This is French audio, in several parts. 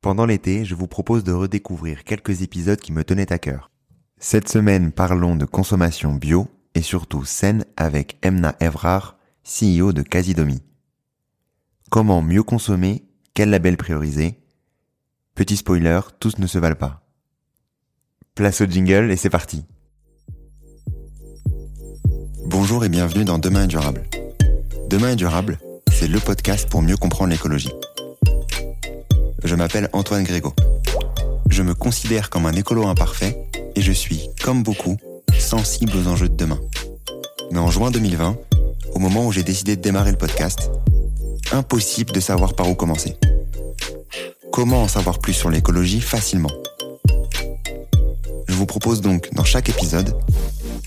Pendant l'été, je vous propose de redécouvrir quelques épisodes qui me tenaient à cœur. Cette semaine, parlons de consommation bio et surtout saine avec Emna Evrard, CEO de Casidomi. Comment mieux consommer Quel label prioriser? Petit spoiler, tous ne se valent pas. Place au jingle et c'est parti. Bonjour et bienvenue dans Demain est durable. Demain est durable, c'est le podcast pour mieux comprendre l'écologie. Je m'appelle Antoine Grégo. Je me considère comme un écolo imparfait et je suis, comme beaucoup, sensible aux enjeux de demain. Mais en juin 2020, au moment où j'ai décidé de démarrer le podcast, impossible de savoir par où commencer. Comment en savoir plus sur l'écologie facilement? Je vous propose donc, dans chaque épisode,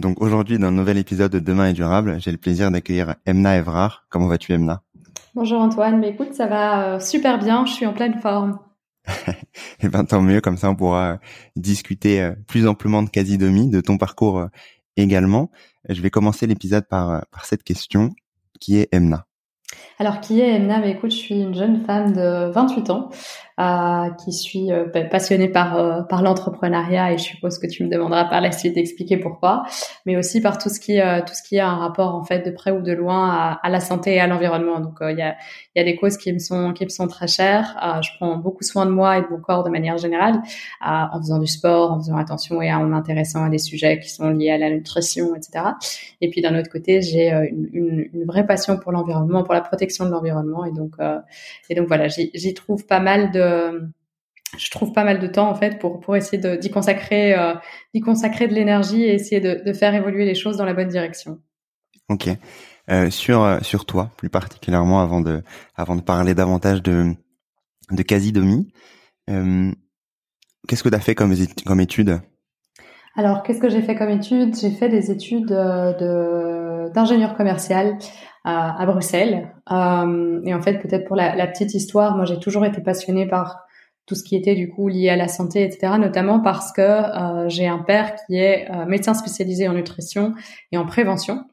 Donc aujourd'hui, dans un nouvel épisode de Demain est durable, j'ai le plaisir d'accueillir Emna Evrard. Comment vas-tu Emna? Bonjour Antoine, mais écoute, ça va euh, super bien, je suis en pleine forme. Et eh ben tant mieux, comme ça on pourra euh, discuter euh, plus amplement de Casidomi, de ton parcours également. Je vais commencer l'épisode par, par cette question qui est Emna? Alors, qui est Emna? Mais écoute, je suis une jeune femme de 28 ans qui suis euh, passionnée par euh, par l'entrepreneuriat et je suppose que tu me demanderas par la suite d'expliquer pourquoi, mais aussi par tout ce qui tout ce qui a un rapport en fait de près ou de loin à, la santé et à l'environnement. Donc il y a y a des causes qui me sont qui me sont très chères. je prends beaucoup soin de moi et de mon corps de manière générale en faisant du sport, en faisant attention et en m'intéressant à des sujets qui sont liés à la nutrition, etc. Et puis d'un autre côté, j'ai une, une, une, vraie passion pour l'environnement, pour la protection de l'environnement et donc et donc voilà, j'y trouve pas mal de je trouve pas mal de temps en fait pour pour essayer d'y consacrer euh, d'y consacrer de l'énergie et essayer de, de, faire évoluer les choses dans la bonne direction. Ok. Euh, sur euh, sur toi plus particulièrement avant de avant de parler davantage de de Casidomi, euh, qu'est-ce que tu as fait comme comme études Alors qu'est-ce que j'ai fait comme études J'ai fait des études euh, de d'ingénieur commercial à, Bruxelles. Euh, et en fait, peut-être pour la, petite histoire, moi j'ai toujours été passionnée par tout ce qui était du coup lié à la santé, etc. Notamment parce que euh, j'ai un père qui est euh, médecin spécialisé en nutrition et en prévention,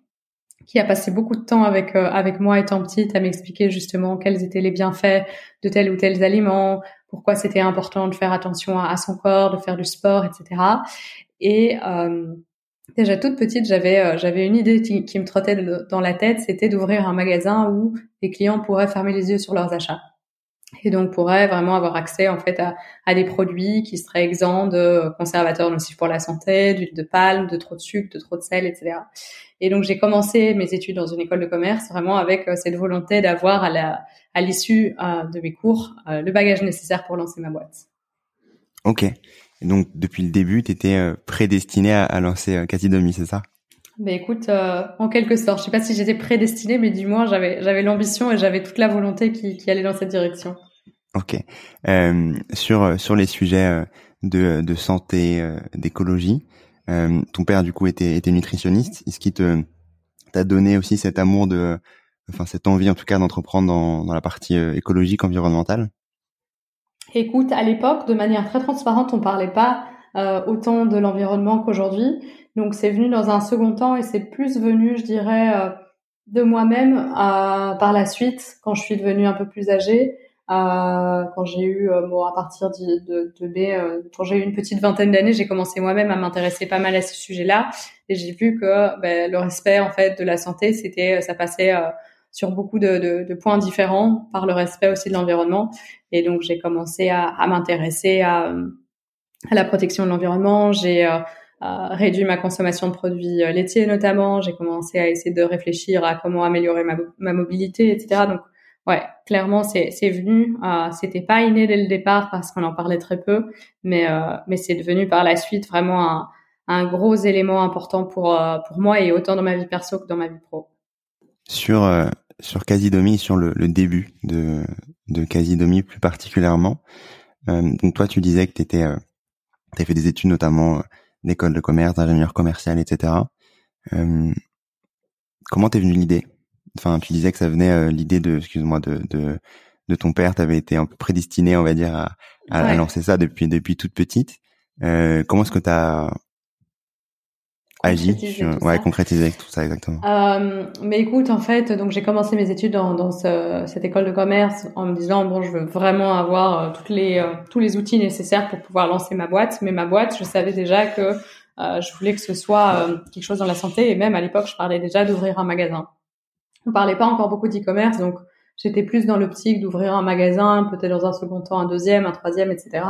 qui a passé beaucoup de temps avec avec moi étant petite à m'expliquer justement quels étaient les bienfaits de tel ou tel aliment, pourquoi c'était important de faire attention à, à, son corps, de faire du sport, etc. Et Déjà toute petite, j'avais euh, j'avais une idée qui, me trottait dans la tête, c'était d'ouvrir un magasin où les clients pourraient fermer les yeux sur leurs achats et donc pourraient vraiment avoir accès en fait à, à des produits qui seraient exempts de conservateurs nocifs pour la santé, d'huile de palme, de trop de sucre, de trop de sel, etc. Et donc j'ai commencé mes études dans une école de commerce vraiment avec euh, cette volonté d'avoir à la à l'issue euh, de mes cours le bagage nécessaire pour lancer ma boîte. Ok donc depuis le début, tu étais euh, prédestiné à, à lancer euh, Catidomi, c'est ça? Ben écoute, euh, en quelque sorte, je sais pas si j'étais prédestiné, mais du moins j'avais j'avais l'ambition et j'avais toute la volonté qui, qui allait dans cette direction. Ok. Euh, sur sur les sujets de, de santé, d'écologie, ton père du coup était était nutritionniste. Est-ce qu'il te t'a donné aussi cet amour de, enfin cette envie en tout cas d'entreprendre dans dans la partie écologique environnementale? Écoute, à l'époque, de manière très transparente, on parlait pas euh, autant de l'environnement qu'aujourd'hui. Donc c'est venu dans un second temps et c'est plus venu, je dirais, euh, de moi-même euh, par la suite, quand je suis devenue un peu plus âgée, quand j'ai eu, bon, à partir de, de, de B, quand j'ai eu une petite vingtaine d'années, j'ai commencé moi-même à m'intéresser pas mal à ce sujet-là et j'ai vu que ben, le respect en fait de la santé, c'était, ça passait sur beaucoup de, de, de, points différents par le respect aussi de l'environnement. Et donc j'ai commencé à, à m'intéresser à, à la protection de l'environnement. J'ai réduit ma consommation de produits laitiers notamment. J'ai commencé à essayer de réfléchir à comment améliorer ma, ma mobilité, etc. Donc ouais, clairement c'est venu. Euh, C'était pas inné dès le départ parce qu'on en parlait très peu, mais euh, mais c'est devenu par la suite vraiment un un gros élément important pour euh, pour moi et autant dans ma vie perso que dans ma vie pro. Sur euh, sur Casidomi, sur le, le, début de de Casidomi plus particulièrement. Euh, donc toi, tu disais que tu étais tu as fait des études notamment d'école de commerce, d'ingénieur commercial, etc. comment t'es venue l'idée? Enfin, tu disais que ça venait euh, l'idée de, excuse-moi, de, de, de ton père. Tu avais été un peu prédestiné, on va dire, à, à, lancer ça depuis depuis toute petite. Euh, comment est-ce que tu as agi ouais concrétisé tout ça exactement. Euh, mais écoute en fait donc j'ai commencé mes études dans, dans ce, cette école de commerce en me disant bon je veux vraiment avoir euh, toutes les euh, tous les outils nécessaires pour pouvoir lancer ma boîte. Mais ma boîte je savais déjà que je voulais que ce soit quelque chose dans la santé. Et même à l'époque je parlais déjà d'ouvrir un magasin. On parlait pas encore beaucoup d'e-commerce, donc j'étais plus dans l'optique d'ouvrir un magasin, peut-être dans un second temps un deuxième, un troisième, etc.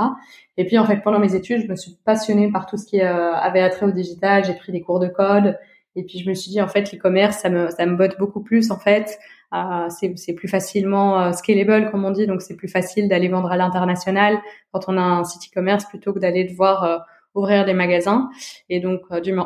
Et puis en fait, pendant mes études, je me suis passionnée par tout ce qui euh, avait attrait au digital. J'ai pris des cours de code, et puis je me suis dit en fait, l'e-commerce, ça me ça me botte beaucoup plus en fait. Euh, c'est plus facilement euh, scalable comme on dit, donc c'est plus facile d'aller vendre à l'international quand on a un site e-commerce plutôt que d'aller devoir euh, ouvrir des magasins. Et donc,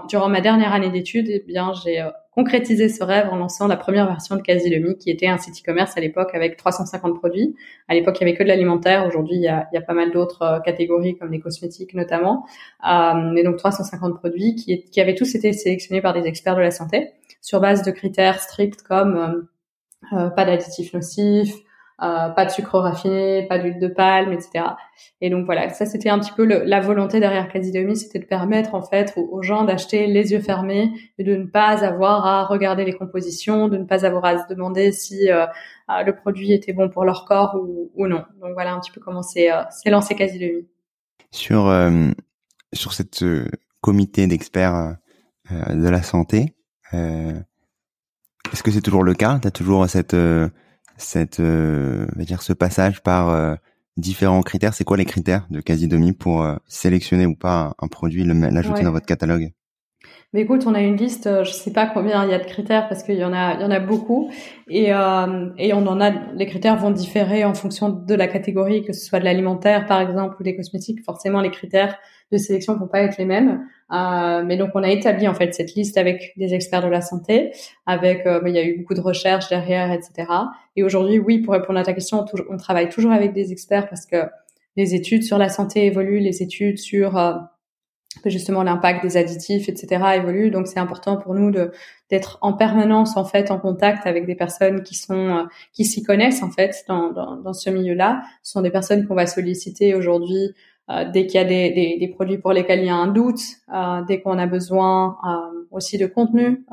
durant ma dernière année d'études, eh bien, j'ai concrétiser ce rêve en lançant la première version de Casilomi, qui était un site e-commerce à l'époque avec 350 produits. À l'époque, il y avait que de l'alimentaire. Aujourd'hui, il y a, il y a pas mal d'autres euh, catégories, comme les cosmétiques notamment. Euh, mais donc 350 produits qui, qui avaient tous été sélectionnés par des experts de la santé sur base de critères stricts comme euh, euh pas d'additifs nocifs, euh, pas de sucre raffiné, pas d'huile de palme, etc. Et donc voilà, ça c'était un petit peu la volonté derrière Casidomi, c'était de permettre en fait aux, gens d'acheter les yeux fermés et de ne pas avoir à regarder les compositions, de ne pas avoir à se demander si euh, euh, le produit était bon pour leur corps ou, ou non. Donc voilà un petit peu comment c'est lancé Casidomi. Sur sur cette comité d'experts de la santé, est-ce que c'est toujours le cas? Tu as toujours cette cette, euh, dire ce passage par euh, différents critères. C'est quoi les critères de Casidomi pour euh, sélectionner ou pas un, produit, l'ajouter dans votre catalogue? Mais écoute, on a une liste, je sais pas combien il y a de critères parce qu'il y en a, il y en a beaucoup, et euh, et on en a. Les critères vont différer en fonction de la catégorie, que ce soit de l'alimentaire par exemple ou des cosmétiques. Forcément, les critères de sélection vont pas être les mêmes. Euh, mais donc, on a établi en fait cette liste avec des experts de la santé, avec euh, il y a eu beaucoup de recherches derrière, etc. Et aujourd'hui, oui, pour répondre à ta question, on, travaille toujours avec des experts parce que les études sur la santé évoluent, les études sur euh, justement l'impact des additifs, etc. évolue. Donc c'est important pour nous de d'être en permanence en fait en contact avec des personnes qui sont euh, qui s'y connaissent en fait dans, dans, dans ce milieu-là. Ce sont des personnes qu'on va solliciter aujourd'hui dès qu'il y a des, des, des, produits pour lesquels il y a un doute, euh, dès qu'on a besoin euh, aussi de contenu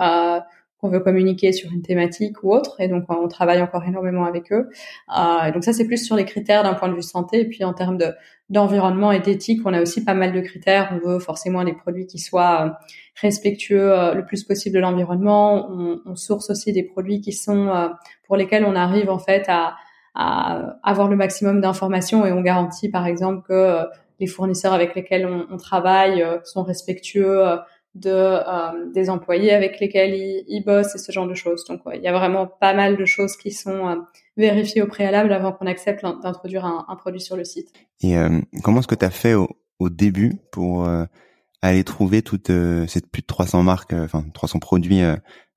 qu'on veut communiquer sur une thématique ou autre. Et donc, on travaille encore énormément avec eux. Euh, et donc, ça, c'est plus sur les critères d'un point de vue santé. Et puis, en termes de d'environnement et d'éthique, on a aussi pas mal de critères. On veut forcément des produits qui soient euh, respectueux euh, le plus possible de l'environnement. On, on, source aussi des produits qui sont euh, pour lesquels on arrive en fait à, à avoir le maximum d'informations et on garantit, par exemple, que les fournisseurs avec lesquels on, on travaille sont respectueux de euh, des employés avec lesquels ils, bossent et ce genre de choses. Donc il y a vraiment pas mal de choses qui sont euh, vérifiées au préalable avant qu'on accepte d'introduire un, un, produit sur le site. Et euh, comment est-ce que tu as fait au, au, début pour aller trouver toute cette plus de 300 marques, enfin 300 produits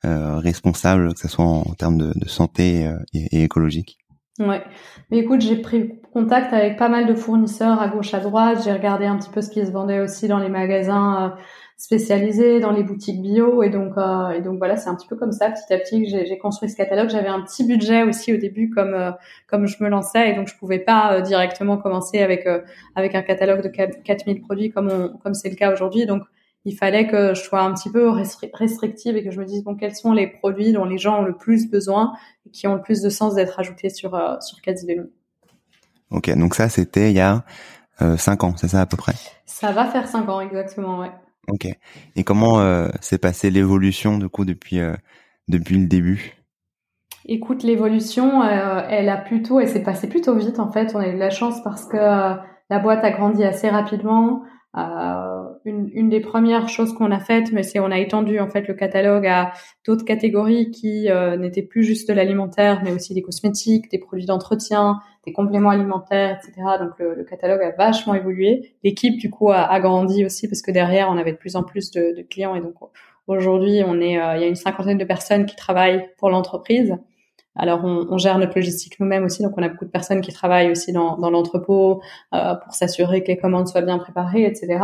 responsables, que ce soit en, termes de, de santé et, et, écologique? Ouais, mais écoute, j'ai pris contact avec pas mal de fournisseurs à gauche à droite. J'ai regardé un petit peu ce qui se vendait aussi dans les magasins spécialisée dans les boutiques bio et donc euh, et donc voilà c'est un petit peu comme ça petit à petit que j'ai construit ce catalogue j'avais un petit budget aussi au début comme euh, comme je me lançais et donc je pouvais pas euh, directement commencer avec avec un catalogue de 4000 produits comme on, comme c'est le cas aujourd'hui donc il fallait que je sois un petit peu restrictive et que je me dise bon quels sont les produits dont les gens ont le plus besoin et qui ont le plus de sens d'être ajoutés sur sur Cadilemi. Ok donc ça c'était il y a cinq ans c'est ça à peu près? Ça va faire cinq ans exactement ouais. Ok. Et comment euh, s'est passée l'évolution du coup depuis euh, depuis le début? Écoute, l'évolution, euh, elle a plutôt, elle s'est passée plutôt vite en fait. On a eu de la chance parce que la boîte a grandi assez rapidement. euh, une, une, des premières choses qu'on a faites, mais c'est on a étendu en fait le catalogue à d'autres catégories qui euh, n'étaient plus juste de l'alimentaire, mais aussi des cosmétiques, des produits d'entretien, des compléments alimentaires, etc. Donc le, le catalogue a vachement évolué. L'équipe du coup a, a, grandi aussi parce que derrière on avait de plus en plus de, de clients et donc aujourd'hui on est euh, il y a une cinquantaine de personnes qui travaillent pour l'entreprise. Alors, on, on, gère notre logistique nous-mêmes aussi, donc on a beaucoup de personnes qui travaillent aussi dans, dans l'entrepôt euh, pour s'assurer que les commandes soient bien préparées, etc.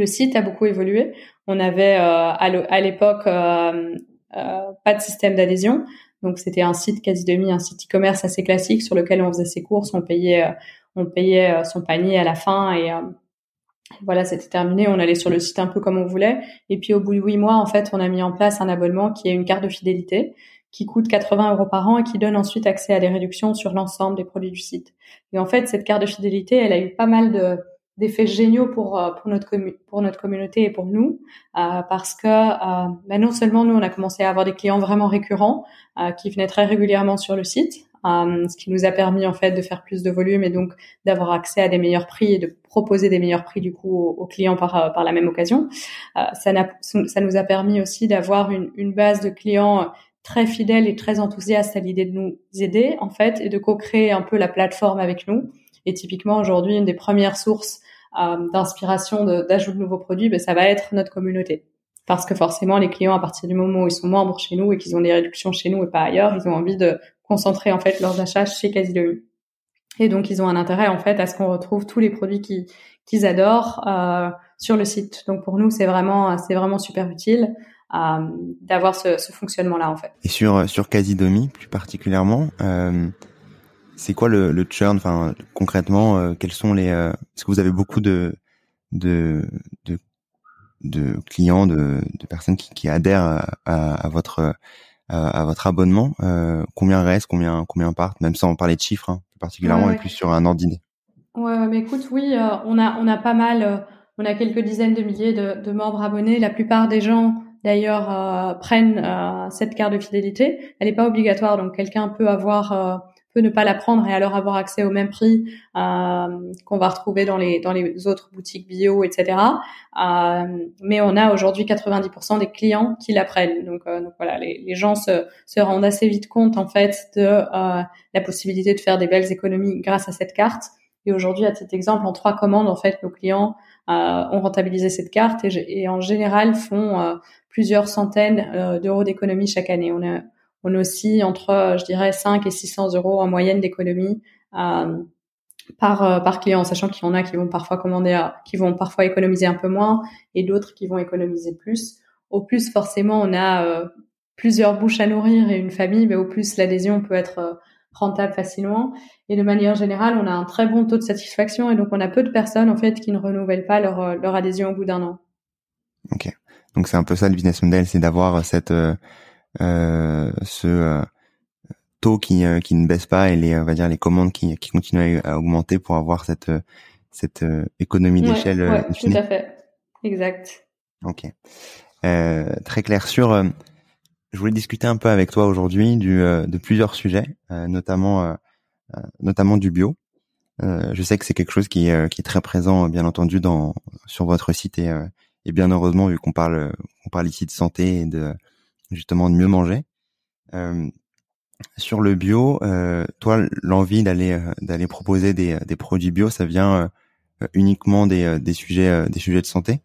Le site a beaucoup évolué. On avait euh, à l'époque euh, euh, pas de système d'adhésion, donc c'était un site quasi demi, un site e-commerce assez classique sur lequel on faisait ses courses, on payait, on payait son panier à la fin et voilà, c'était terminé. On allait sur le site un peu comme on voulait. Et puis au bout de huit mois, en fait, on a mis en place un abonnement qui est une carte de fidélité qui coûte 80 euros par an et qui donne ensuite accès à des réductions sur l'ensemble des produits du site. Et en fait, cette carte de fidélité, elle a eu pas mal de d'effets géniaux pour euh, pour notre pour notre communauté et pour nous euh, parce que euh, ben non seulement nous on a commencé à avoir des clients vraiment récurrents euh, qui venaient très régulièrement sur le site euh, ce qui nous a permis en fait de faire plus de volume et donc d'avoir accès à des meilleurs prix et de proposer des meilleurs prix du coup aux, clients par par la même occasion ça, ça nous a permis aussi d'avoir une, une base de clients très fidèle et très enthousiaste à l'idée de nous aider en fait et de co-créer un peu la plateforme avec nous. Et typiquement aujourd'hui, une des premières sources euh, d'inspiration d'ajout de, nouveaux produits, ben, ça va être notre communauté. Parce que forcément, les clients, à partir du moment où ils sont membres chez nous et qu'ils ont des réductions chez nous et pas ailleurs, ils ont envie de concentrer en fait leurs achats chez Casilomi. Et donc, ils ont un intérêt en fait à ce qu'on retrouve tous les produits qu'ils adorent euh, sur le site. Donc pour nous, c'est vraiment c'est vraiment super utile. Euh, d'avoir ce, ce fonctionnement-là en fait. Et sur sur Casidomi plus particulièrement, euh, c'est quoi le, le churn Enfin concrètement, euh, quels sont les euh, Est-ce que vous avez beaucoup de de de, de clients, de, de personnes qui, qui adhèrent à, à, votre à, votre abonnement Combien reste Combien combien partent Même sans parler de chiffres, hein, plus particulièrement, ouais, et plus sur un ordre d'idée. Ouais, mais écoute, oui, on a on a pas mal. on a quelques dizaines de milliers de, de membres abonnés. La plupart des gens d'ailleurs euh, prennent euh, cette carte de fidélité. Elle n'est pas obligatoire, donc quelqu'un peut avoir euh, peut ne pas la prendre et alors avoir accès au même prix qu'on va retrouver dans les dans les autres boutiques bio, etc. mais on a aujourd'hui 90% des clients qui la prennent. Donc, donc voilà, les, gens se, se rendent assez vite compte en fait de la possibilité de faire des belles économies grâce à cette carte. Et aujourd'hui, à cet exemple, en trois commandes, en fait, nos clients euh, ont rentabilisé cette carte et, et en général font euh, plusieurs centaines euh, d'euros d'économie chaque année. On aussi entre, je dirais, 5 et 600 euros en moyenne d'économie par par client, sachant qu'il y en a qui vont parfois commander, qui vont parfois économiser un peu moins, et d'autres qui vont économiser plus. Au plus, forcément, on a plusieurs bouches à nourrir et une famille, mais au plus l'adhésion peut être rentable facilement. Et de manière générale, on a un très bon taux de satisfaction et donc on a peu de personnes en fait qui ne renouvellent pas leur, euh, leur adhésion au bout d'un an. Ok. Donc c'est un peu ça le business model, c'est d'avoir cette euh, euh ce euh, taux qui qui ne baisse pas et les on va dire les commandes qui qui continuent à, augmenter pour avoir cette cette économie d'échelle. Ouais, tout à fait. Exact. Ok. très clair sur je voulais discuter un peu avec toi aujourd'hui du, euh, de plusieurs sujets, euh, notamment euh, notamment du bio. je sais que c'est quelque chose qui, qui est très présent, bien entendu, dans sur votre site et, et bien heureusement vu qu'on parle on parle ici de santé et de justement de mieux manger. sur le bio, toi, l'envie d'aller d'aller proposer des, des produits bio, ça vient uniquement des, des sujets des sujets de santé?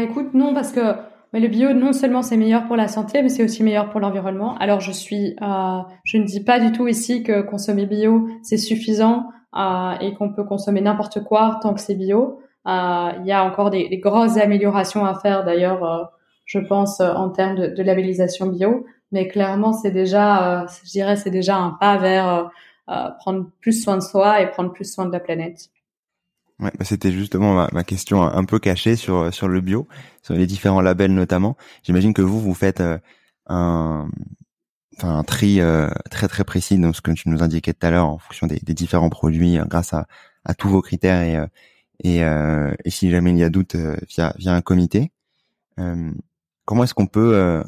Écoute, non, parce que mais le bio, non seulement c'est meilleur pour la santé, mais c'est aussi meilleur pour l'environnement. Alors je suis, euh, je ne dis pas du tout ici que consommer bio c'est suffisant euh, et qu'on peut consommer n'importe quoi tant que c'est bio. Euh, il y a encore des, grosses améliorations à faire d'ailleurs, euh, je pense en termes de, de, labellisation bio. Mais clairement, c'est déjà, euh, je dirais, c'est déjà un pas vers euh, prendre plus soin de soi et prendre plus soin de la planète. Ouais, bah c'était justement ma, ma, question un peu cachée sur sur le bio, sur les différents labels notamment. J'imagine que vous vous faites euh, un enfin un tri euh, très très précis dans ce que tu nous indiquais tout à l'heure en fonction des, des différents produits euh, grâce à, à tous vos critères et et, et si jamais il y a doute via via un comité. Comment est-ce qu'on peut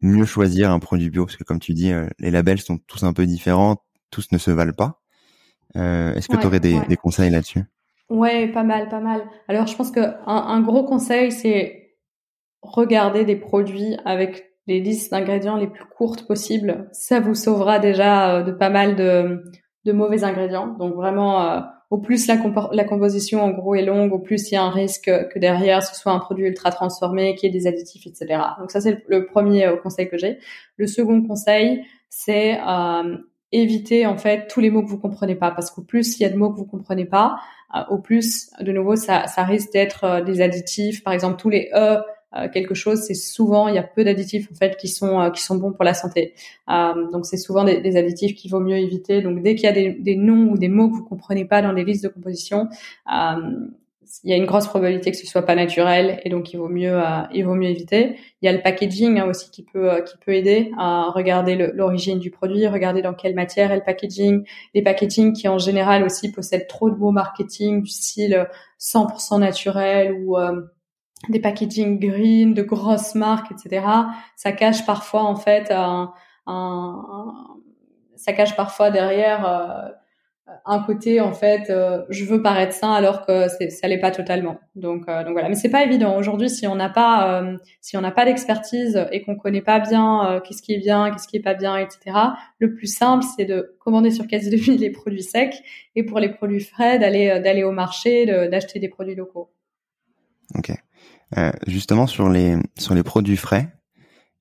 mieux choisir un produit bio? Parce que comme tu dis les labels sont tous un peu différents, tous ne se valent pas. est-ce que tu aurais des, des conseils là-dessus? Ouais, pas mal, pas mal. Alors, je pense que un, gros conseil, c'est regarder des produits avec les listes d'ingrédients les plus courtes possibles. Ça vous sauvera déjà euh, de pas mal de, de mauvais ingrédients. Donc vraiment, euh, au plus la, composition en gros est longue, au plus il y a un risque que derrière ce soit un produit ultra transformé, qui ait des additifs, etc. Donc ça c'est le, premier euh, conseil que j'ai. Le second conseil, c'est euh, éviter en fait tous les mots que vous comprenez pas, parce qu'au plus il y a de mots que vous comprenez pas, euh, au plus de nouveau ça, risque d'être des additifs. Par exemple tous les e quelque chose, c'est souvent il y a peu d'additifs en fait qui sont euh, qui sont bons pour la santé. Euh, donc c'est souvent des, des additifs qu'il vaut mieux éviter. Donc dès qu'il y a des, des, noms ou des mots que vous comprenez pas dans les listes de composition, il y a une grosse probabilité que ce soit pas naturel et donc il vaut mieux il vaut mieux éviter. Il y a le packaging hein, aussi qui peut qui peut aider à regarder l'origine du produit, regarder dans quelle matière est le packaging, les packaging qui en général aussi possèdent trop de mots marketing du style 100% naturel ou des packaging green, de grosses marques, etc. Ça cache parfois en fait un, un, ça cache parfois derrière euh, un côté en fait euh, je veux paraître sain alors que ça l'est pas totalement. Donc euh, donc voilà, mais c'est pas évident aujourd'hui si on n'a pas si on n'a pas d'expertise et qu'on connaît pas bien qu'est-ce qui est bien, qu'est-ce qui est pas bien, etc. Le plus simple c'est de commander sur Case de Vie les produits secs et pour les produits frais d'aller d'aller au marché, d'acheter des produits locaux. Euh, justement sur les sur les produits frais,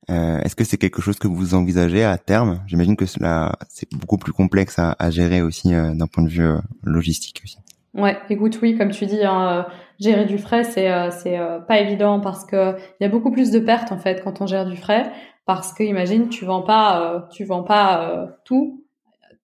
euh, est-ce que c'est quelque chose que vous envisagez à terme? J'imagine que cela c'est beaucoup plus complexe à, à gérer aussi euh, d'un point de vue logistique aussi. Ouais, écoute, oui, comme tu dis, hein, gérer du frais, c'est c'est pas évident parce que il y a beaucoup plus de pertes en fait quand on gère du frais, parce que imagine, tu vends pas, tu vends pas tout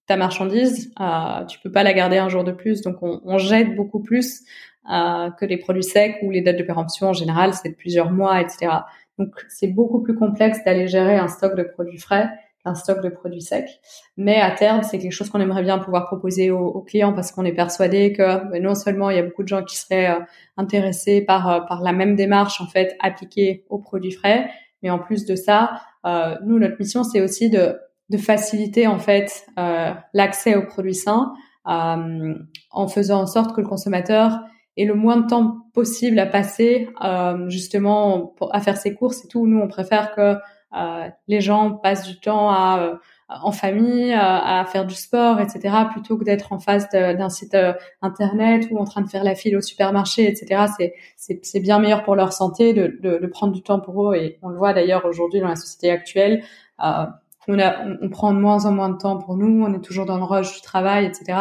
ta marchandise, euh, tu peux pas la garder un jour de plus, donc on, on jette beaucoup plus euh, que les produits secs ou les dates de péremption en général, c'est de plusieurs mois, etc. Donc c'est beaucoup plus complexe d'aller gérer un stock de produits frais qu'un stock de produits secs. Mais à terme, c'est quelque chose qu'on aimerait bien pouvoir proposer aux, clients parce qu'on est persuadé que ben, non seulement il y a beaucoup de gens qui seraient euh, intéressés par euh, par la même démarche en fait appliquée aux produits frais, mais en plus de ça, nous notre mission c'est aussi de de faciliter en fait l'accès aux produits sains en faisant en sorte que le consommateur et le moins de temps possible à passer euh, justement pour, à faire ses courses et tout. Nous, on préfère que euh, les gens passent du temps à, euh, en famille, à, faire du sport, etc., plutôt que d'être en face d'un site internet ou en train de faire la file au supermarché, etc. C'est bien meilleur pour leur santé de, de, de, prendre du temps pour eux et on le voit d'ailleurs aujourd'hui dans la société actuelle. Euh, on, a, on, prend de moins en moins de temps pour nous, on est toujours dans le rush du travail, etc.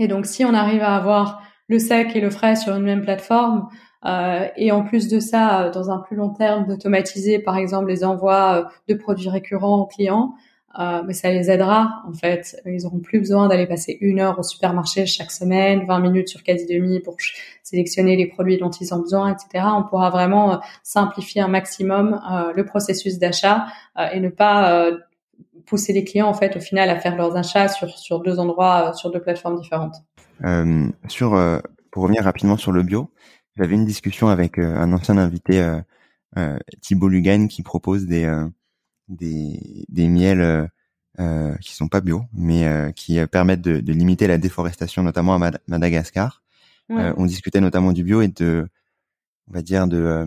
Et donc si on arrive à avoir le sec et le frais sur une même plateforme. Euh, et en plus de ça, euh, dans un plus long terme, d'automatiser par exemple les envois euh, de produits récurrents aux clients, mais ça les aidera en fait. Ils auront plus besoin d'aller passer une heure au supermarché chaque semaine, 20 minutes sur quasi demi pour sélectionner les produits dont ils ont besoin, etc. On pourra vraiment simplifier un maximum le processus d'achat et ne pas pousser les clients en fait au final à faire leurs achats sur sur deux endroits, sur deux plateformes différentes. Euh, sur, euh, pour revenir rapidement sur le bio, j'avais une discussion avec euh, un ancien invité, euh, Thibault Lugan, qui propose des des, des miels euh, qui sont pas bio, mais qui permettent de, de, limiter la déforestation, notamment à Madagascar. on discutait notamment du bio et de, on va dire de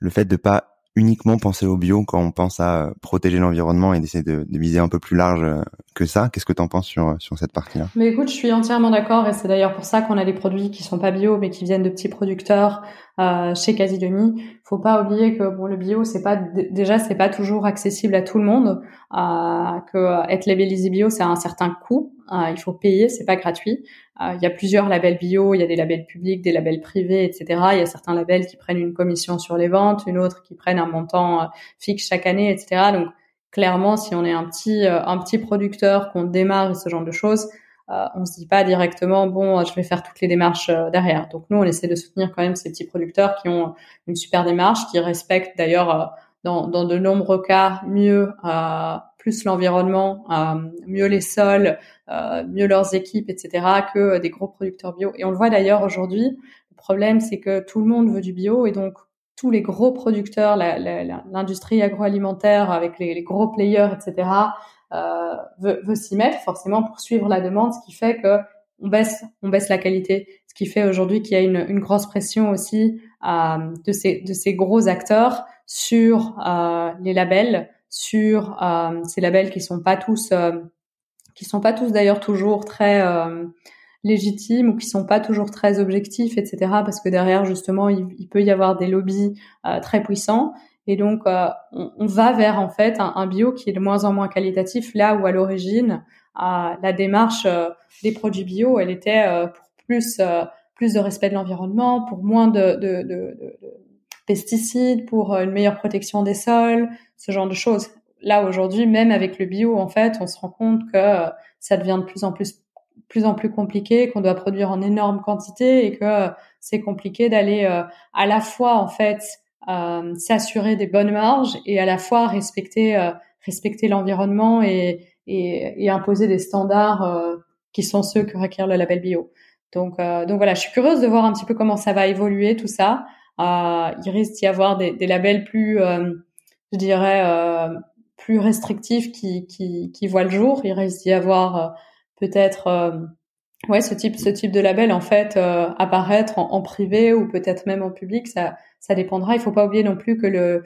le fait de pas uniquement penser au bio quand on pense à euh, protéger l'environnement et d'essayer de, de, viser un peu plus large euh, que ça. Qu'est-ce que tu en penses sur, sur cette partie-là? Mais écoute, je suis entièrement d'accord et c'est d'ailleurs pour ça qu'on a des produits qui sont pas bio mais qui viennent de petits producteurs euh, chez Quasi Demi. Faut pas oublier que bon le bio c'est pas déjà c'est pas toujours accessible à tout le monde. Euh, que être labellisé bio c'est un certain coût. Euh, il faut payer, c'est pas gratuit. Euh, il y a plusieurs labels bio, il y a des labels publics, des labels privés, etc. Il y a certains labels qui prennent une commission sur les ventes, une autre qui prennent un montant fixe chaque année, etc. Donc clairement, si on est un petit un petit producteur qu'on démarre ce genre de choses, euh, on se dit pas directement bon je vais faire toutes les démarches euh, derrière. Donc nous on essaie de soutenir quand même ces petits producteurs qui ont une super démarche, qui respectent d'ailleurs euh, dans, dans, de nombreux cas mieux plus l'environnement, mieux les sols, mieux leurs équipes, etc. que des gros producteurs bio. Et on le voit d'ailleurs aujourd'hui. Le problème c'est que tout le monde veut du bio et donc tous les gros producteurs, l'industrie agroalimentaire avec les, les, gros players, etc., euh, veut, veut s'y mettre forcément pour suivre la demande, ce qui fait que on baisse, on baisse la qualité, ce qui fait aujourd'hui qu'il y a une, une, grosse pression aussi euh, de ces de ces gros acteurs sur euh, les labels, sur euh, ces labels qui sont pas tous euh, qui sont pas tous d'ailleurs toujours très euh, légitimes ou qui sont pas toujours très objectifs, etc. Parce que derrière justement il, peut y avoir des lobbies très puissants et donc on, on, va vers en fait un, bio qui est de moins en moins qualitatif là où à l'origine la démarche des produits bio elle était pour plus plus de respect de l'environnement, pour moins de, de, de, de, pesticides, pour une meilleure protection des sols, ce genre de choses. Là aujourd'hui, même avec le bio, en fait, on se rend compte que ça devient de plus en plus plus en plus compliqué, qu'on doit produire en énorme quantité et que c'est compliqué d'aller euh, à la fois en fait euh, s'assurer des bonnes marges et à la fois respecter euh, respecter l'environnement et, et, et, imposer des standards euh, qui sont ceux que requiert le label bio. Donc, euh, donc voilà, je suis curieuse de voir un petit peu comment ça va évoluer tout ça. Euh, il risque d'y avoir des, labels plus, euh, je dirais, euh, plus restrictifs qui, qui, voient le jour. Il risque d'y avoir peut-être, ouais, ce type, ce type de label en fait apparaître en, en, privé ou peut-être même en public. Ça, ça dépendra. Il faut pas oublier non plus que le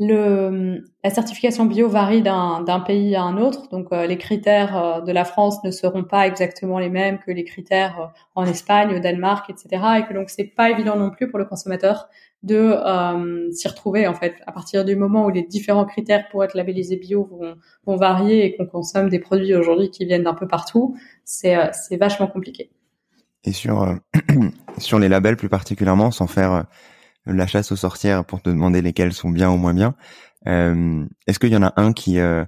la certification bio varie d'un pays à un autre, donc euh, les critères euh, de la France ne seront pas exactement les mêmes que les critères euh, en Espagne, au Danemark, etc. Et que donc c'est pas évident non plus pour le consommateur de s'y retrouver en fait à partir du moment où les différents critères pour être labellisé bio vont, vont varier et qu'on consomme des produits aujourd'hui qui viennent d'un peu partout, c'est c'est vachement compliqué. Et sur sur les labels plus particulièrement, sans faire la chasse aux sorcières pour te demander lesquels sont bien ou moins bien. Euh, Est-ce qu'il y en a un qui euh,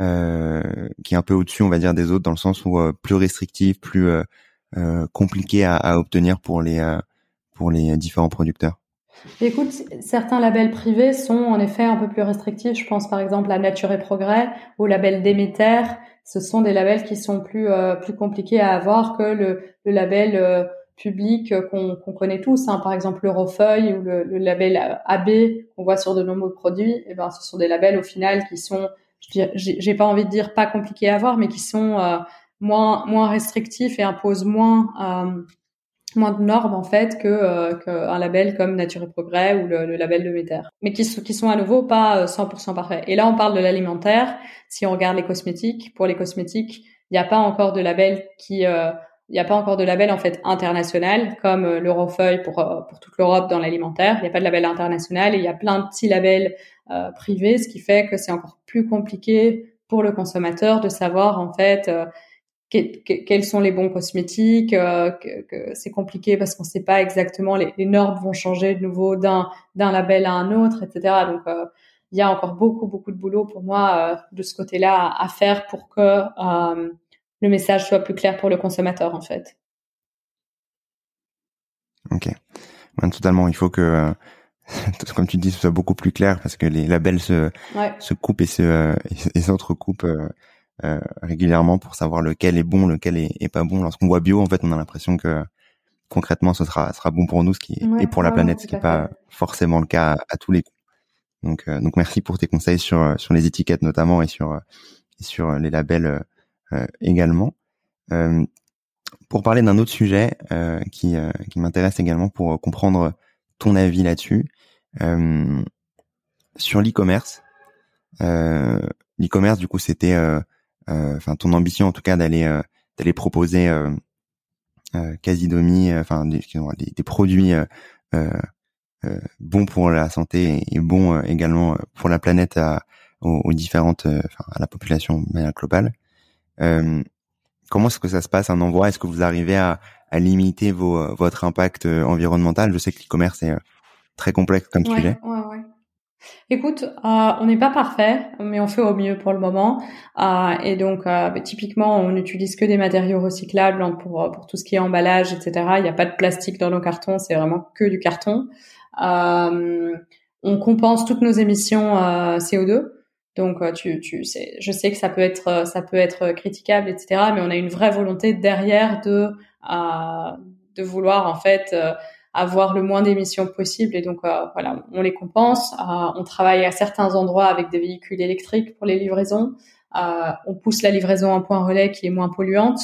euh, qui est un peu au-dessus, on va dire, des autres, dans le sens où euh, plus restrictif, plus euh, compliqué à, à, obtenir pour les pour les différents producteurs? Écoute, certains labels privés sont en effet un peu plus restrictifs. Je pense par exemple à Nature et Progrès ou label Déméter. Ce sont des labels qui sont plus plus compliqués à avoir que le, le label public qu'on connaît tous, hein, par exemple l'Eurofeuille ou le, le, label AB qu'on voit sur de nombreux produits, et eh ben ce sont des labels au final qui sont, j'ai pas envie de dire pas compliqués à avoir, mais qui sont euh, moins moins restrictifs et imposent moins euh, moins de normes en fait que euh, qu'un label comme Nature et Progrès ou le, le label de Méter, mais qui, qui sont à nouveau pas 100% euh, parfaits. Et là on parle de l'alimentaire. Si on regarde les cosmétiques, pour les cosmétiques, il n'y a pas encore de label qui euh, il n'y a pas encore de label en fait international comme euh, l'Eurofeuille pour euh, pour toute l'Europe dans l'alimentaire. Il n'y a pas de label international et il y a plein de petits labels euh, privés, ce qui fait que c'est encore plus compliqué pour le consommateur de savoir en fait euh, quels sont les bons cosmétiques. que, que c'est compliqué parce qu'on ne sait pas exactement les, les, normes vont changer de nouveau d'un d'un label à un autre, etc. Donc il y a encore beaucoup beaucoup de boulot pour moi de ce côté-là à, à, faire pour que le message soit plus clair pour le consommateur en fait. Ok, ben, totalement. Il faut que, euh, comme tu dis, ce soit beaucoup plus clair parce que les labels se se coupent et se euh, et s'entrecoupent euh, euh, régulièrement pour savoir lequel est bon, lequel est, pas bon. Lorsqu'on voit bio, en fait, on a l'impression que concrètement, ce sera sera bon pour nous, ce qui est, et pour la planète, ce qui n'est pas forcément le cas à, tous les coups. Donc donc merci pour tes conseils sur sur les étiquettes notamment et sur et sur les labels euh, également. Euh, pour parler d'un autre sujet euh, qui, qui m'intéresse également pour comprendre ton avis là-dessus, sur l'e-commerce. l'e-commerce, du coup, c'était, enfin, ton ambition en tout cas d'aller d'aller proposer euh, quasi domi, enfin des, des, produits euh, bons pour la santé et, bons également pour la planète à, aux, différentes, enfin, à la population globale. Euh, comment est-ce que ça se passe un envoi Est-ce que vous arrivez à, à limiter vos, euh, votre impact euh, environnemental? Je sais que l'e-commerce est très complexe comme sujet. Ouais, ouais. Écoute, euh, on n'est pas parfait, mais on fait au mieux pour le moment. Euh, et donc, euh, bah, typiquement, on n'utilise que des matériaux recyclables hein, pour pour tout ce qui est emballage, etc. Il n'y a pas de plastique dans nos cartons, c'est vraiment que du carton. on compense toutes nos émissions CO2. Donc euh, tu, tu sais, je sais que ça peut être euh, ça peut être critiquable, etc. Mais on a une vraie volonté derrière de euh, de vouloir en fait avoir le moins d'émissions possible et donc voilà, on les compense. on travaille à certains endroits avec des véhicules électriques pour les livraisons. on pousse la livraison en point relais qui est moins polluante.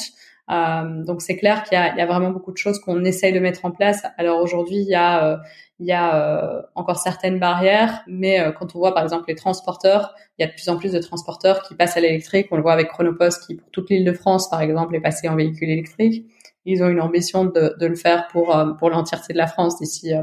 Donc c'est clair qu'il y, y a, vraiment beaucoup de choses qu'on essaye de mettre en place. Alors aujourd'hui, il y a il y a encore certaines barrières, mais quand on voit par exemple les transporteurs, il y a de plus en plus de transporteurs qui passent à l'électrique. On le voit avec Chronopost qui, pour toute l'île de France par exemple, est passé en véhicule électrique. Ils ont une ambition de, de le faire pour pour l'entièreté de la France d'ici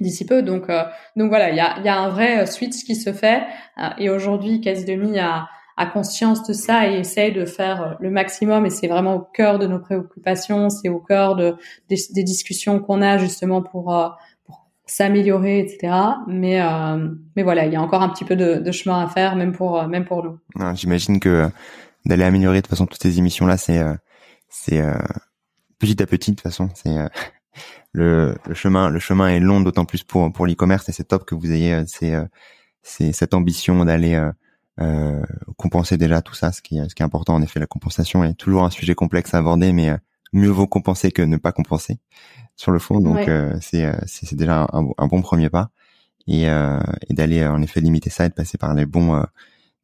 d'ici peu. Donc, euh, donc voilà, il y a, y a un vrai euh, switch qui se fait. Euh, et aujourd'hui, Demi a, a conscience de ça et essaye de faire le maximum. Et c'est vraiment au cœur de nos préoccupations, c'est au cœur de, des, discussions qu'on a justement pour, pour s'améliorer, etc. Mais, mais voilà, il y a encore un petit peu de, de chemin à faire, même pour, même pour nous. J'imagine que d'aller améliorer de toute façon toutes ces émissions là, c'est, c'est petit à petit de toute façon. C'est le, le, chemin le chemin est long d'autant plus pour pour l'e-commerce et c'est top que vous ayez euh, c'est euh, cette ambition d'aller euh, euh, compenser déjà tout ça ce qui est ce qui est important en effet la compensation est toujours un sujet complexe à aborder mais mieux vaut compenser que ne pas compenser sur le fond. Donc c'est c'est déjà un, un, bon premier pas. Et, et d'aller en effet limiter ça et de passer par les bons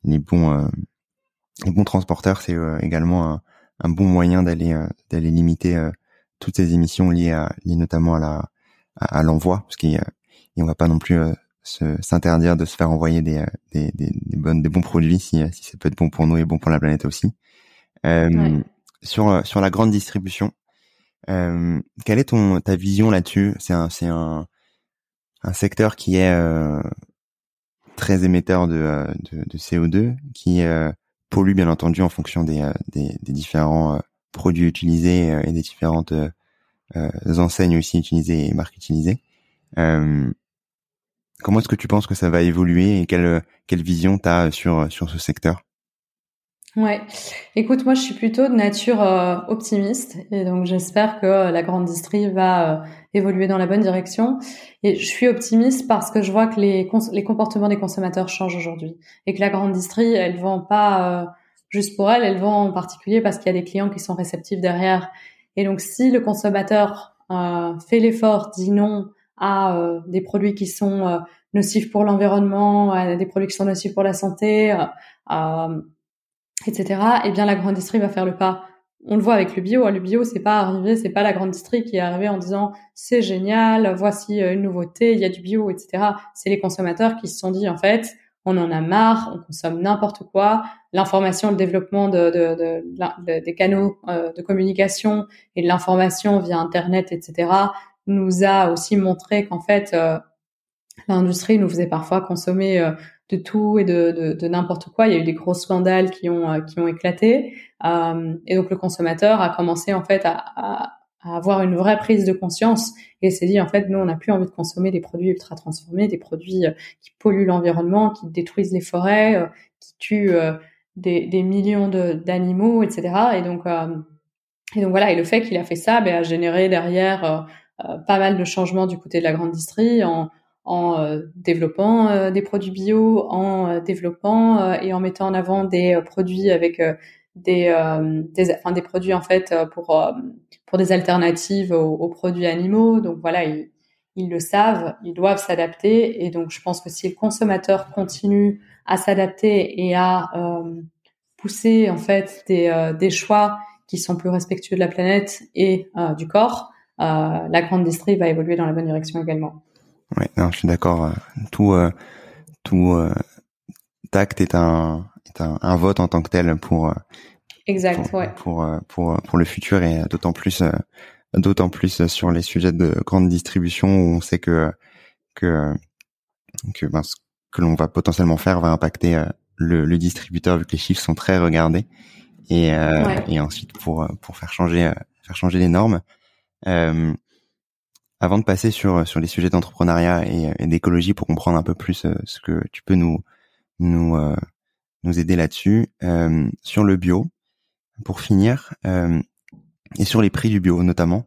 les bons les bons transporteurs c'est également un, un, bon moyen d'aller d'aller limiter toutes ces émissions liées, à, liées notamment à la à, l'envoi, parce qu'on ne va pas non plus euh, s'interdire de se faire envoyer des, euh, des, des, des, bonnes, des bons produits si, si ça peut être bon pour nous et bon pour la planète aussi. Euh, Sur sur la grande distribution, euh, quelle est ton ta vision là-dessus? C'est un c'est un un secteur qui est euh, très émetteur de, de, de CO2, qui pollue bien entendu en fonction des, des, des différents produits utilisés euh, et des différentes euh, euh, enseignes aussi utilisées et marques utilisées. Comment est-ce que tu penses que ça va évoluer et quelle, quelle vision tu as sur, sur ce secteur? Ouais, écoute, moi je suis plutôt de nature optimiste et donc j'espère que la grande distrie va évoluer dans la bonne direction. Et je suis optimiste parce que je vois que les, les comportements des consommateurs changent aujourd'hui et que la grande distrie, elle vend pas juste pour elle, elle vend en particulier parce qu'il y a des clients qui sont réceptifs derrière. Et donc, si le consommateur euh, fait l'effort, dit non à euh, des produits qui sont euh, nocifs pour l'environnement, à des produits qui sont nocifs pour la santé, etc., eh bien, la grande distrie va faire le pas. On le voit avec le bio. Le bio, c'est pas arrivé, c'est pas la grande distrie qui est arrivée en disant c'est génial, voici une nouveauté, il y a du bio, etc. C'est les consommateurs qui se sont dit en fait, on en a marre, on consomme n'importe quoi. L'information, le développement de, de, des canaux euh, de communication et de l'information via Internet, etc., nous a aussi montré qu'en fait, euh, l'industrie nous faisait parfois consommer euh, de tout et de, de, n'importe quoi. Il y a eu des gros scandales qui ont, qui ont éclaté. et donc, le consommateur a commencé en fait à à avoir une vraie prise de conscience et s'est dit en fait nous on n'a plus envie de consommer des produits ultra transformés, des produits euh, qui polluent l'environnement, qui détruisent les forêts, euh, qui tuent euh, des, des millions d'animaux, etc. Et donc et donc voilà et le fait qu'il a fait ça ben, a généré derrière pas mal de changements du côté de la grande distrie en en développant des produits bio, en développant et en mettant en avant des produits avec des, des, enfin, des produits en fait pour pour des alternatives aux, produits animaux. Donc voilà, ils, ils, le savent, ils doivent s'adapter. Et donc je pense que si le consommateur continue à s'adapter et à euh, pousser en fait des, euh, des choix qui sont plus respectueux de la planète et euh, du corps, euh, la grande distrie va évoluer dans la bonne direction également. Ouais, non, je suis d'accord. Tout, tout tact est un, est un, un, vote en tant que tel pour Exact, pour, ouais. Pour, euh, pour, pour le futur et d'autant plus, euh, d'autant plus sur les sujets de grande distribution où on sait que, que, que, ben, ce que l'on va potentiellement faire va impacter euh, le, le, distributeur vu que les chiffres sont très regardés et, et ensuite pour, pour faire changer, faire changer les normes. Euh, avant de passer sur sur les sujets d'entrepreneuriat et, et d'écologie pour comprendre un peu plus ce que tu peux nous nous nous aider là-dessus euh, sur le bio pour finir, euh, et sur les prix du bio notamment,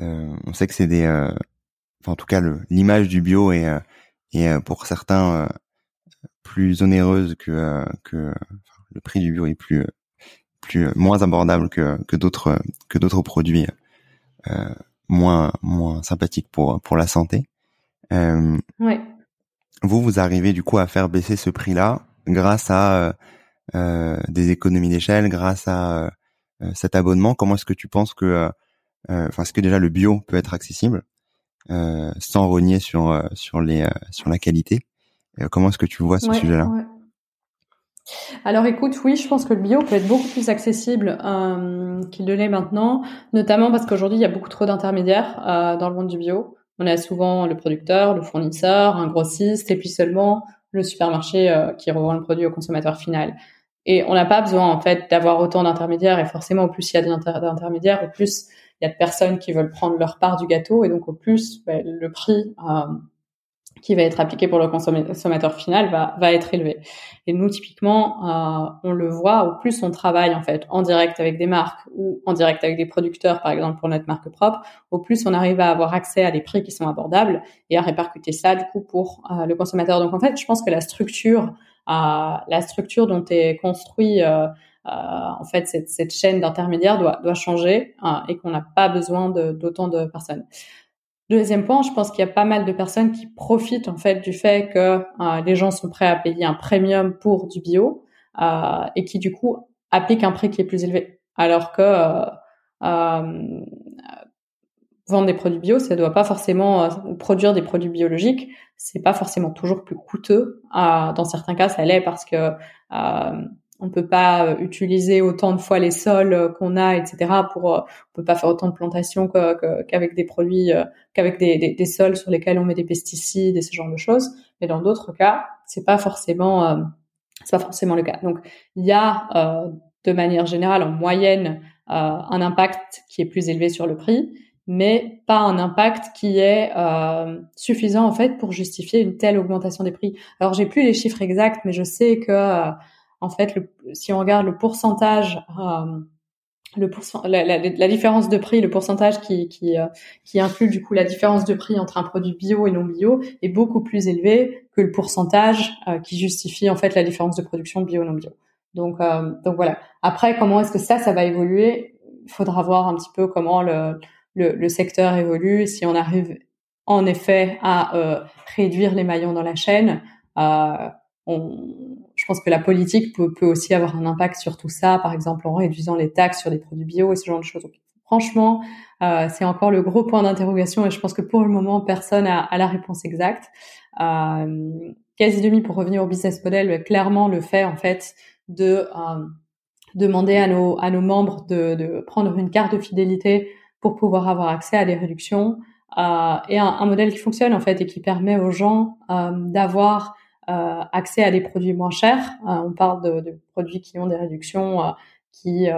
euh, on sait que c'est des, euh, en tout cas l'image du bio est, est pour certains plus onéreuse que que le prix du bio est plus plus moins abordable que que d'autres que d'autres produits. euh, moins moins sympathiques pour pour la santé. Euh, ouais. Vous vous arrivez du coup à faire baisser ce prix-là grâce à euh, des économies d'échelle grâce à cet abonnement Comment est-ce que tu penses que, enfin, est-ce que déjà le bio peut être accessible sans rogner sur sur les sur la qualité? Comment est-ce que tu vois ce sujet-là? Alors écoute, oui, je pense que le bio peut être beaucoup plus accessible euh, qu'il ne l'est maintenant, notamment parce qu'aujourd'hui, il y a beaucoup trop d'intermédiaires euh, dans le monde du bio. On a souvent le producteur, le fournisseur, un grossiste, et puis seulement le supermarché euh, qui revend le produit au consommateur final. Et on n'a pas besoin en fait d'avoir autant d'intermédiaires, et forcément, au plus il y a d'intermédiaires, au plus il y a de personnes qui veulent prendre leur part du gâteau, et donc au plus ben, le prix qui va être appliqué pour le consommateur final va, va être élevé. Et nous, typiquement, euh, on le voit, au plus on travaille en fait en direct avec des marques ou en direct avec des producteurs, par exemple pour notre marque propre, au plus on arrive à avoir accès à des prix qui sont abordables et à répercuter ça du coup pour euh, le consommateur. Donc en fait, je pense que la structure, euh, la structure dont est construit euh, en fait cette, cette chaîne d'intermédiaires doit, doit changer et qu'on n'a pas besoin d'autant de personnes. Deuxième point, je pense qu'il y a pas mal de personnes qui profitent en fait du fait que euh, les gens sont prêts à payer un premium pour du bio euh, et qui du coup appliquent un prix qui est plus élevé. Alors que euh, vendre des produits bio, ça doit pas forcément produire des produits biologiques, c'est pas forcément toujours plus coûteux. dans certains cas, ça l'est parce que on peut pas euh, utiliser autant de fois les sols euh, qu'on a, etc. Pour, euh, on peut pas faire autant de plantations qu'avec des produits, qu'avec des, des, sols sur lesquels on met des pesticides et ce genre de choses. Mais dans d'autres cas, c'est pas forcément, c'est pas forcément le cas. Donc, il y a de manière générale, en moyenne, un impact qui est plus élevé sur le prix, mais pas un impact qui est suffisant en fait pour justifier une telle augmentation des prix. Alors, j'ai plus les chiffres exacts, mais je sais que en fait, si on regarde le pourcentage, euh, le la, différence de prix, le pourcentage qui, qui, euh, qui inclut du coup la différence de prix entre un produit bio et non bio est beaucoup plus élevé que le pourcentage euh, qui justifie en fait la différence de production bio et non bio. Donc, donc voilà. Après, comment est-ce que ça, ça va évoluer? Il faudra voir un petit peu comment le, le, le secteur évolue, si on arrive en effet à réduire les maillons dans la chaîne. on, je pense que la politique peut, peut, aussi avoir un impact sur tout ça, par exemple en réduisant les taxes sur les produits bio et ce genre de choses. franchement, euh, c'est encore le gros point d'interrogation et je pense que pour le moment, personne a, a la réponse exacte. Euh, quasi demi pour revenir au business model, clairement le fait en fait de euh, demander à nos à nos membres de, de, prendre une carte de fidélité pour pouvoir avoir accès à des réductions euh, et un, un, modèle qui fonctionne en fait et qui permet aux gens euh, d'avoir accès à des produits moins chers. Euh, on parle de, de, produits qui ont des réductions euh, qui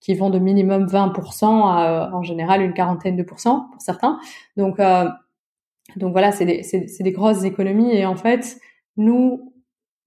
qui vont de minimum 20% à en général une quarantaine de pourcents pour certains. Donc donc voilà, c'est des, des grosses économies et en fait, nous,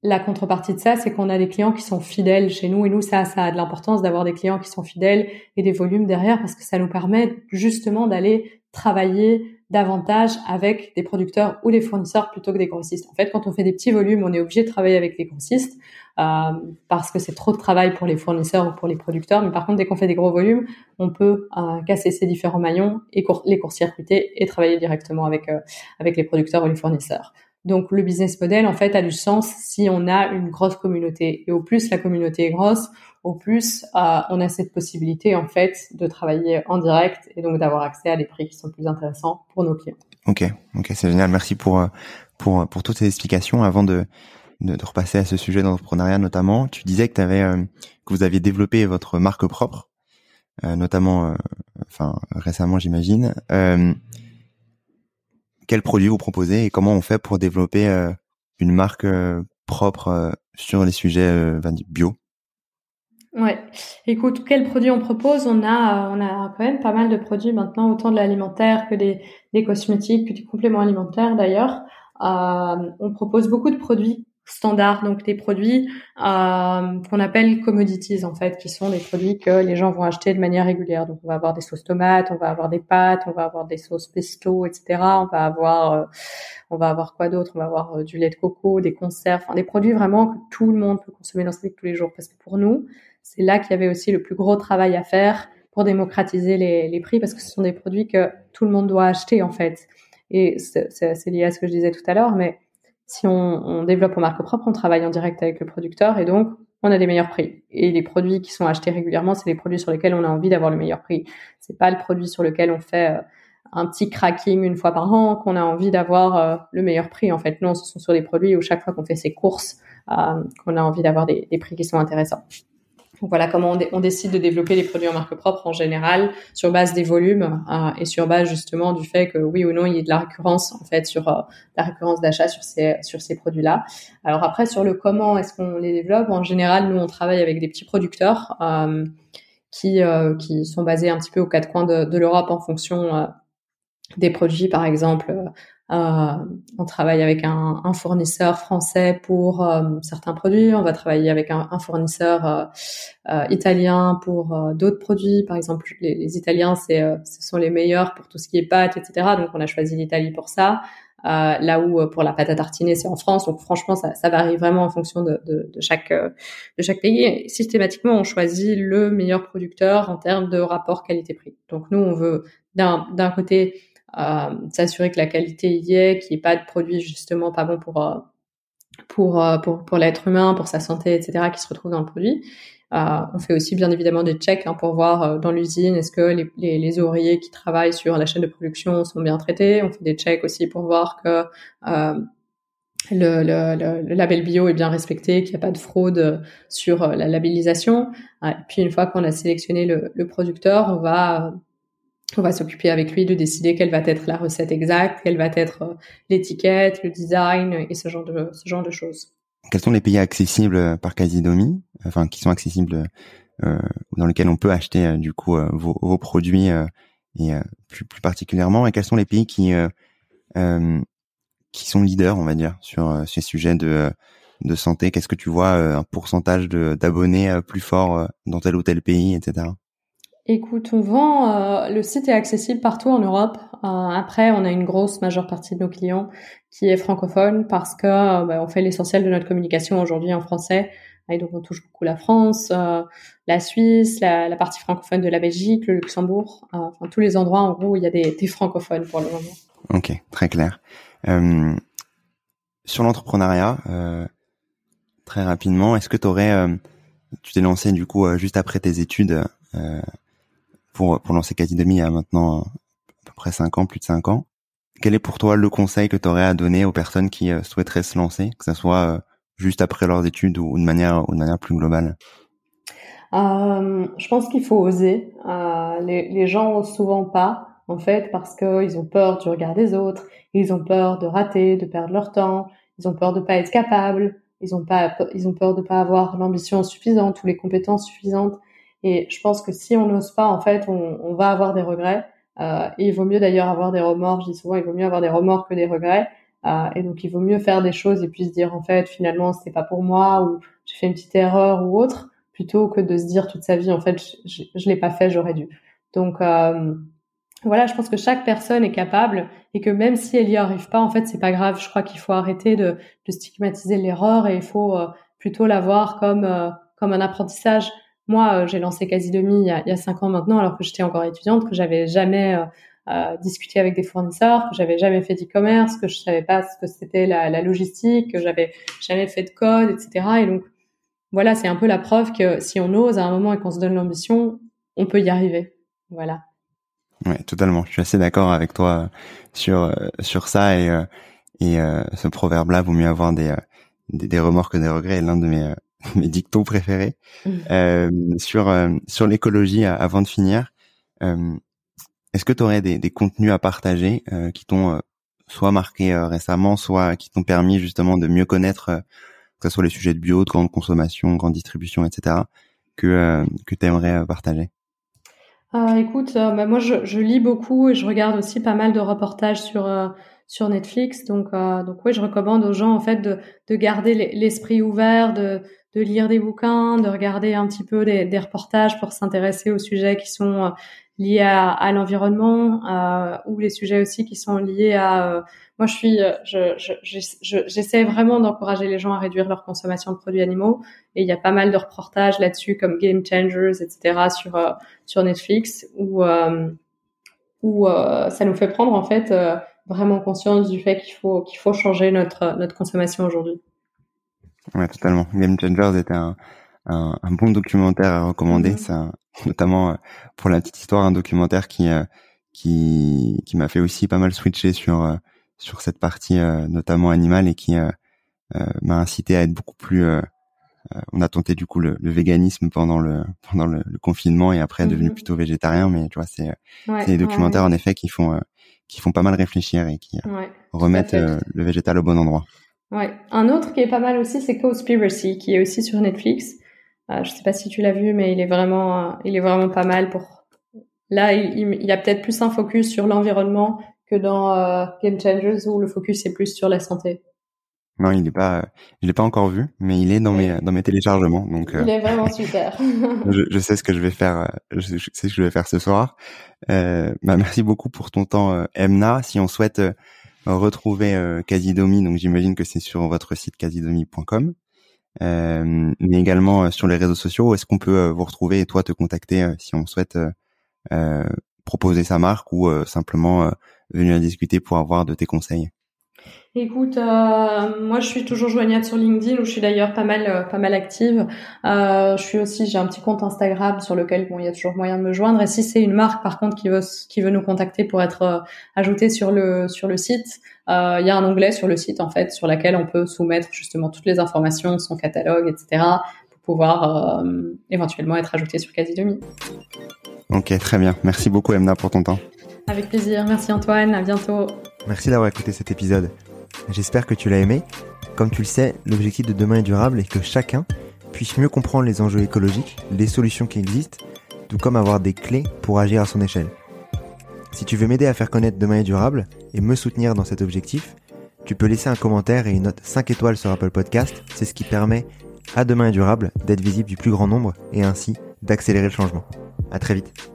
la contrepartie de ça, c'est qu'on a des clients qui sont fidèles chez nous et nous, ça, ça a de l'importance d'avoir des clients qui sont fidèles et des volumes derrière parce que ça nous permet justement d'aller travailler davantage avec des producteurs ou des fournisseurs plutôt que des grossistes. En fait, quand on fait des petits volumes, on est obligé de travailler avec les grossistes euh, parce que c'est trop de travail pour les fournisseurs ou pour les producteurs. Mais par contre, dès qu'on fait des gros volumes, on peut euh, casser ces différents maillons et les court-circuiter et travailler directement avec euh, avec les producteurs ou les fournisseurs. Donc le business model en fait a du sens si on a une grosse communauté et au plus la communauté est grosse, au plus euh, on a cette possibilité en fait de travailler en direct et donc d'avoir accès à des prix qui sont plus intéressants pour nos clients. Ok, ok, c'est génial. Merci pour euh, pour pour toutes ces explications. Avant de de, repasser à ce sujet d'entrepreneuriat notamment, tu disais que tu avais euh, que vous aviez développé votre marque propre, notamment, enfin récemment j'imagine. Quels produits vous proposez et comment on fait pour développer une marque propre sur les sujets bio? Ouais. Écoute, quels produits on propose? On a, on a quand même pas mal de produits maintenant, autant de l'alimentaire que des, des cosmétiques, que des compléments alimentaires d'ailleurs. Euh, on propose beaucoup de produits standards, donc des produits euh, qu'on appelle commodities en fait, qui sont des produits que les gens vont acheter de manière régulière. Donc on va avoir des sauces tomates, on va avoir des pâtes, on va avoir des sauces pesto, etc. On va avoir, euh, on va avoir quoi d'autre? On va avoir euh, du lait de coco, des conserves, enfin, des produits vraiment que tout le monde peut consommer dans sa vie tous les jours. Parce que pour nous, c'est là qu'il y avait aussi le plus gros travail à faire pour démocratiser les, les, prix parce que ce sont des produits que tout le monde doit acheter en fait. Et c'est lié à ce que je disais tout à l'heure, mais si on, développe en marque propre, on travaille en direct avec le producteur et donc on a des meilleurs prix. Et les produits qui sont achetés régulièrement, c'est les produits sur lesquels on a envie d'avoir le meilleur prix. C'est pas le produit sur lequel on fait un petit cracking une fois par an qu'on a envie d'avoir le meilleur prix. En fait, non, ce sont sur des produits où chaque fois qu'on fait ses courses, qu'on a envie d'avoir des prix qui sont intéressants. Voilà comment on, décide de développer les produits en marque propre en général sur base des volumes euh, et sur base justement du fait que oui ou non il y ait de la récurrence en fait sur euh, la récurrence d'achat sur ces produits-là. Alors après sur le comment est-ce qu'on les développe en général nous on travaille avec des petits producteurs euh, qui sont basés un petit peu aux quatre coins de, l'Europe en fonction des produits par exemple on travaille avec un, fournisseur français pour euh, certains produits. On va travailler avec un, fournisseur euh, euh italien pour d'autres produits. Par exemple, les, Italiens, c'est, ce sont les meilleurs pour tout ce qui est pâtes, etc. Donc, on a choisi l'Italie pour ça. là où pour la pâte à tartiner, c'est en France. Donc, franchement, ça, varie vraiment en fonction de, chaque de chaque pays. Systématiquement, on choisit le meilleur producteur en termes de rapport qualité-prix. Donc, nous, on veut d'un d'un côté euh, s'assurer que la qualité y est, qu'il n'y ait pas de produits justement pas bons pour euh, pour, euh, pour, pour l'être humain, pour sa santé, etc., qui se retrouvent dans le produit. Euh, on fait aussi bien évidemment des checks hein, pour voir dans l'usine est-ce que les, les, les, ouvriers qui travaillent sur la chaîne de production sont bien traités. On fait des checks aussi pour voir que euh, le, le, le, label bio est bien respecté, qu'il n'y a pas de fraude sur la labellisation. Et puis une fois qu'on a sélectionné le, le producteur, on va on va s'occuper avec lui de décider quelle va être la recette exacte, quelle va être euh, l'étiquette, le design et ce genre de ce genre de choses. Quels sont les pays accessibles euh, par Casidomi, enfin qui sont accessibles euh, dans lesquels on peut acheter euh, du coup vos, vos, produits et plus, plus, particulièrement, et quels sont les pays qui qui sont leaders, on va dire, sur ces sujets de de santé? Qu'est-ce que tu vois un pourcentage d'abonnés plus fort dans tel ou tel pays, etc. Écoute, on vend, euh, le site est accessible partout en Europe. Euh, après, on a une grosse majeure partie de nos clients qui est francophone parce que euh, bah, on fait l'essentiel de notre communication aujourd'hui en français. Et donc, on touche beaucoup la France, la Suisse, la, partie francophone de la Belgique, le Luxembourg, enfin tous les endroits en gros où il y a des, des francophones pour le moment. Ok, très clair. sur l'entrepreneuriat, très rapidement, est-ce que tu aurais, tu t'es lancé du coup juste après tes études pour, pour lancer Demi il y a maintenant à peu près 5 ans, plus de 5 ans. Quel est pour toi le conseil que tu aurais à donner aux personnes qui euh, souhaiteraient se lancer, que ce soit euh, juste après leurs études ou de manière, ou de manière plus globale? Euh, Je pense qu'il faut oser. Euh, les, les gens osent souvent pas, en fait, parce qu'ils ont peur du regard des autres, ils ont peur de rater, de perdre leur temps, ils ont peur de pas être capables, ils ont pas, ils ont peur de pas avoir l'ambition suffisante ou les compétences suffisantes. Et je pense que si on n'ose pas, en fait, on, on, va avoir des regrets. Euh, et il vaut mieux d'ailleurs avoir des remords. Je dis souvent, il vaut mieux avoir des remords que des regrets. Euh, et donc, il vaut mieux faire des choses et puis se dire, en fait, finalement, c'était pas pour moi ou j'ai fait une petite erreur ou autre, plutôt que de se dire toute sa vie, en fait, je, je, l'ai pas fait, j'aurais dû. Donc, euh, voilà, je pense que chaque personne est capable et que même si elle y arrive pas, en fait, c'est pas grave. Je crois qu'il faut arrêter de, de stigmatiser l'erreur et il faut euh, plutôt la voir comme euh, comme un apprentissage. Moi, euh, j'ai lancé quasi demi il y, a, il y a cinq ans maintenant, alors que j'étais encore étudiante, que j'avais jamais euh, euh, discuté avec des fournisseurs, que j'avais jamais fait d'e-commerce, que je savais pas ce que c'était la, logistique, que j'avais jamais fait de code, etc. Et donc, voilà, c'est un peu la preuve que si on ose à un moment et qu'on se donne l'ambition, on peut y arriver. Voilà. Ouais, totalement. Je suis assez d'accord avec toi sur sur ça et et ce proverbe-là, vaut mieux avoir des, des, des remords que des regrets. L'un de mes mes dictons préférés mmh. euh, sur euh, sur l'écologie avant de finir. Euh, est-ce que tu aurais des, des, contenus à partager euh, qui t'ont soit marqué récemment, soit qui t'ont permis justement de mieux connaître que ce soit les sujets de bio, de grande consommation, grande distribution, etc. que que tu aimerais partager? Ah, Écoute, bah, moi je, je, lis beaucoup et je regarde aussi pas mal de reportages sur sur Netflix. Donc, euh, donc oui, je recommande aux gens en fait de, de garder l'esprit ouvert, de, de lire des bouquins, de regarder un petit peu des, des reportages pour s'intéresser aux sujets qui sont euh, liés à, à l'environnement euh, ou les sujets aussi qui sont liés à. Euh, moi, je suis, je, j'essaie je, vraiment d'encourager les gens à réduire leur consommation de produits animaux et il y a pas mal de reportages là-dessus comme Game Changers, etc. sur sur Netflix où où ça nous fait prendre en fait vraiment conscience du fait qu'il faut qu'il faut changer notre notre consommation aujourd'hui. Ouais, totalement. Game Changers était un, un, un, bon documentaire à recommander. Mm-hmm. C'est notamment pour la petite histoire un documentaire qui qui qui m'a fait aussi pas mal switcher sur sur cette partie notamment animale et qui m'a incité à être beaucoup plus on a tenté du coup le, le véganisme pendant le pendant le, confinement et après est devenu mm-hmm. plutôt végétarien mais tu vois c'est c'est des documentaires en effet qui font qui font pas mal réfléchir et qui remettent le végétal au bon endroit. Ouais. Un autre qui est pas mal aussi, c'est Conspiracy, qui est aussi sur Netflix. Euh, je sais pas si tu l'as vu, mais il est vraiment, euh, il est vraiment pas mal pour. Là, il, il y a peut-être plus un focus sur l'environnement que dans euh, Game Changers où le focus est plus sur la santé. Non, il est pas, je l'ai pas encore vu, mais il est dans mes dans mes téléchargements. Donc, il est vraiment super. je, je, sais ce que je vais faire. Je, sais ce que je vais faire ce soir. Euh, bah, merci beaucoup pour ton temps, Emna. Si on souhaite retrouver euh, Casidomi, donc j'imagine que c'est sur votre site casidomi.com, euh, mais également euh, sur les réseaux sociaux. Est-ce qu'on peut vous retrouver et toi te contacter si on souhaite proposer sa marque ou simplement venir discuter pour avoir de tes conseils? Écoute, euh, moi je suis toujours joignable sur LinkedIn où je suis d'ailleurs pas mal euh, pas mal active. Euh, je suis aussi j'ai un petit compte Instagram sur lequel bon il y a toujours moyen de me joindre. Et si c'est une marque par contre qui veut qui veut nous contacter pour être euh, ajoutée sur le sur le site, euh, il y a un onglet sur le site en fait sur lequel on peut soumettre justement toutes les informations, son catalogue, etc. pour pouvoir éventuellement être ajouté sur Quasi Demi. Ok, très bien. Merci beaucoup Emna pour ton temps. Avec plaisir. Merci Antoine. À bientôt. Merci d'avoir écouté cet épisode. J'espère que tu l'as aimé. Comme tu le sais, l'objectif de demain est durable et que chacun puisse mieux comprendre les enjeux écologiques, les solutions qui existent, tout comme avoir des clés pour agir à son échelle. Si tu veux m'aider à faire connaître Demain est durable et me soutenir dans cet objectif, tu peux laisser un commentaire et une note 5 étoiles sur Apple Podcast. C'est ce qui permet à Demain est durable d'être visible du plus grand nombre et ainsi d'accélérer le changement. À très vite.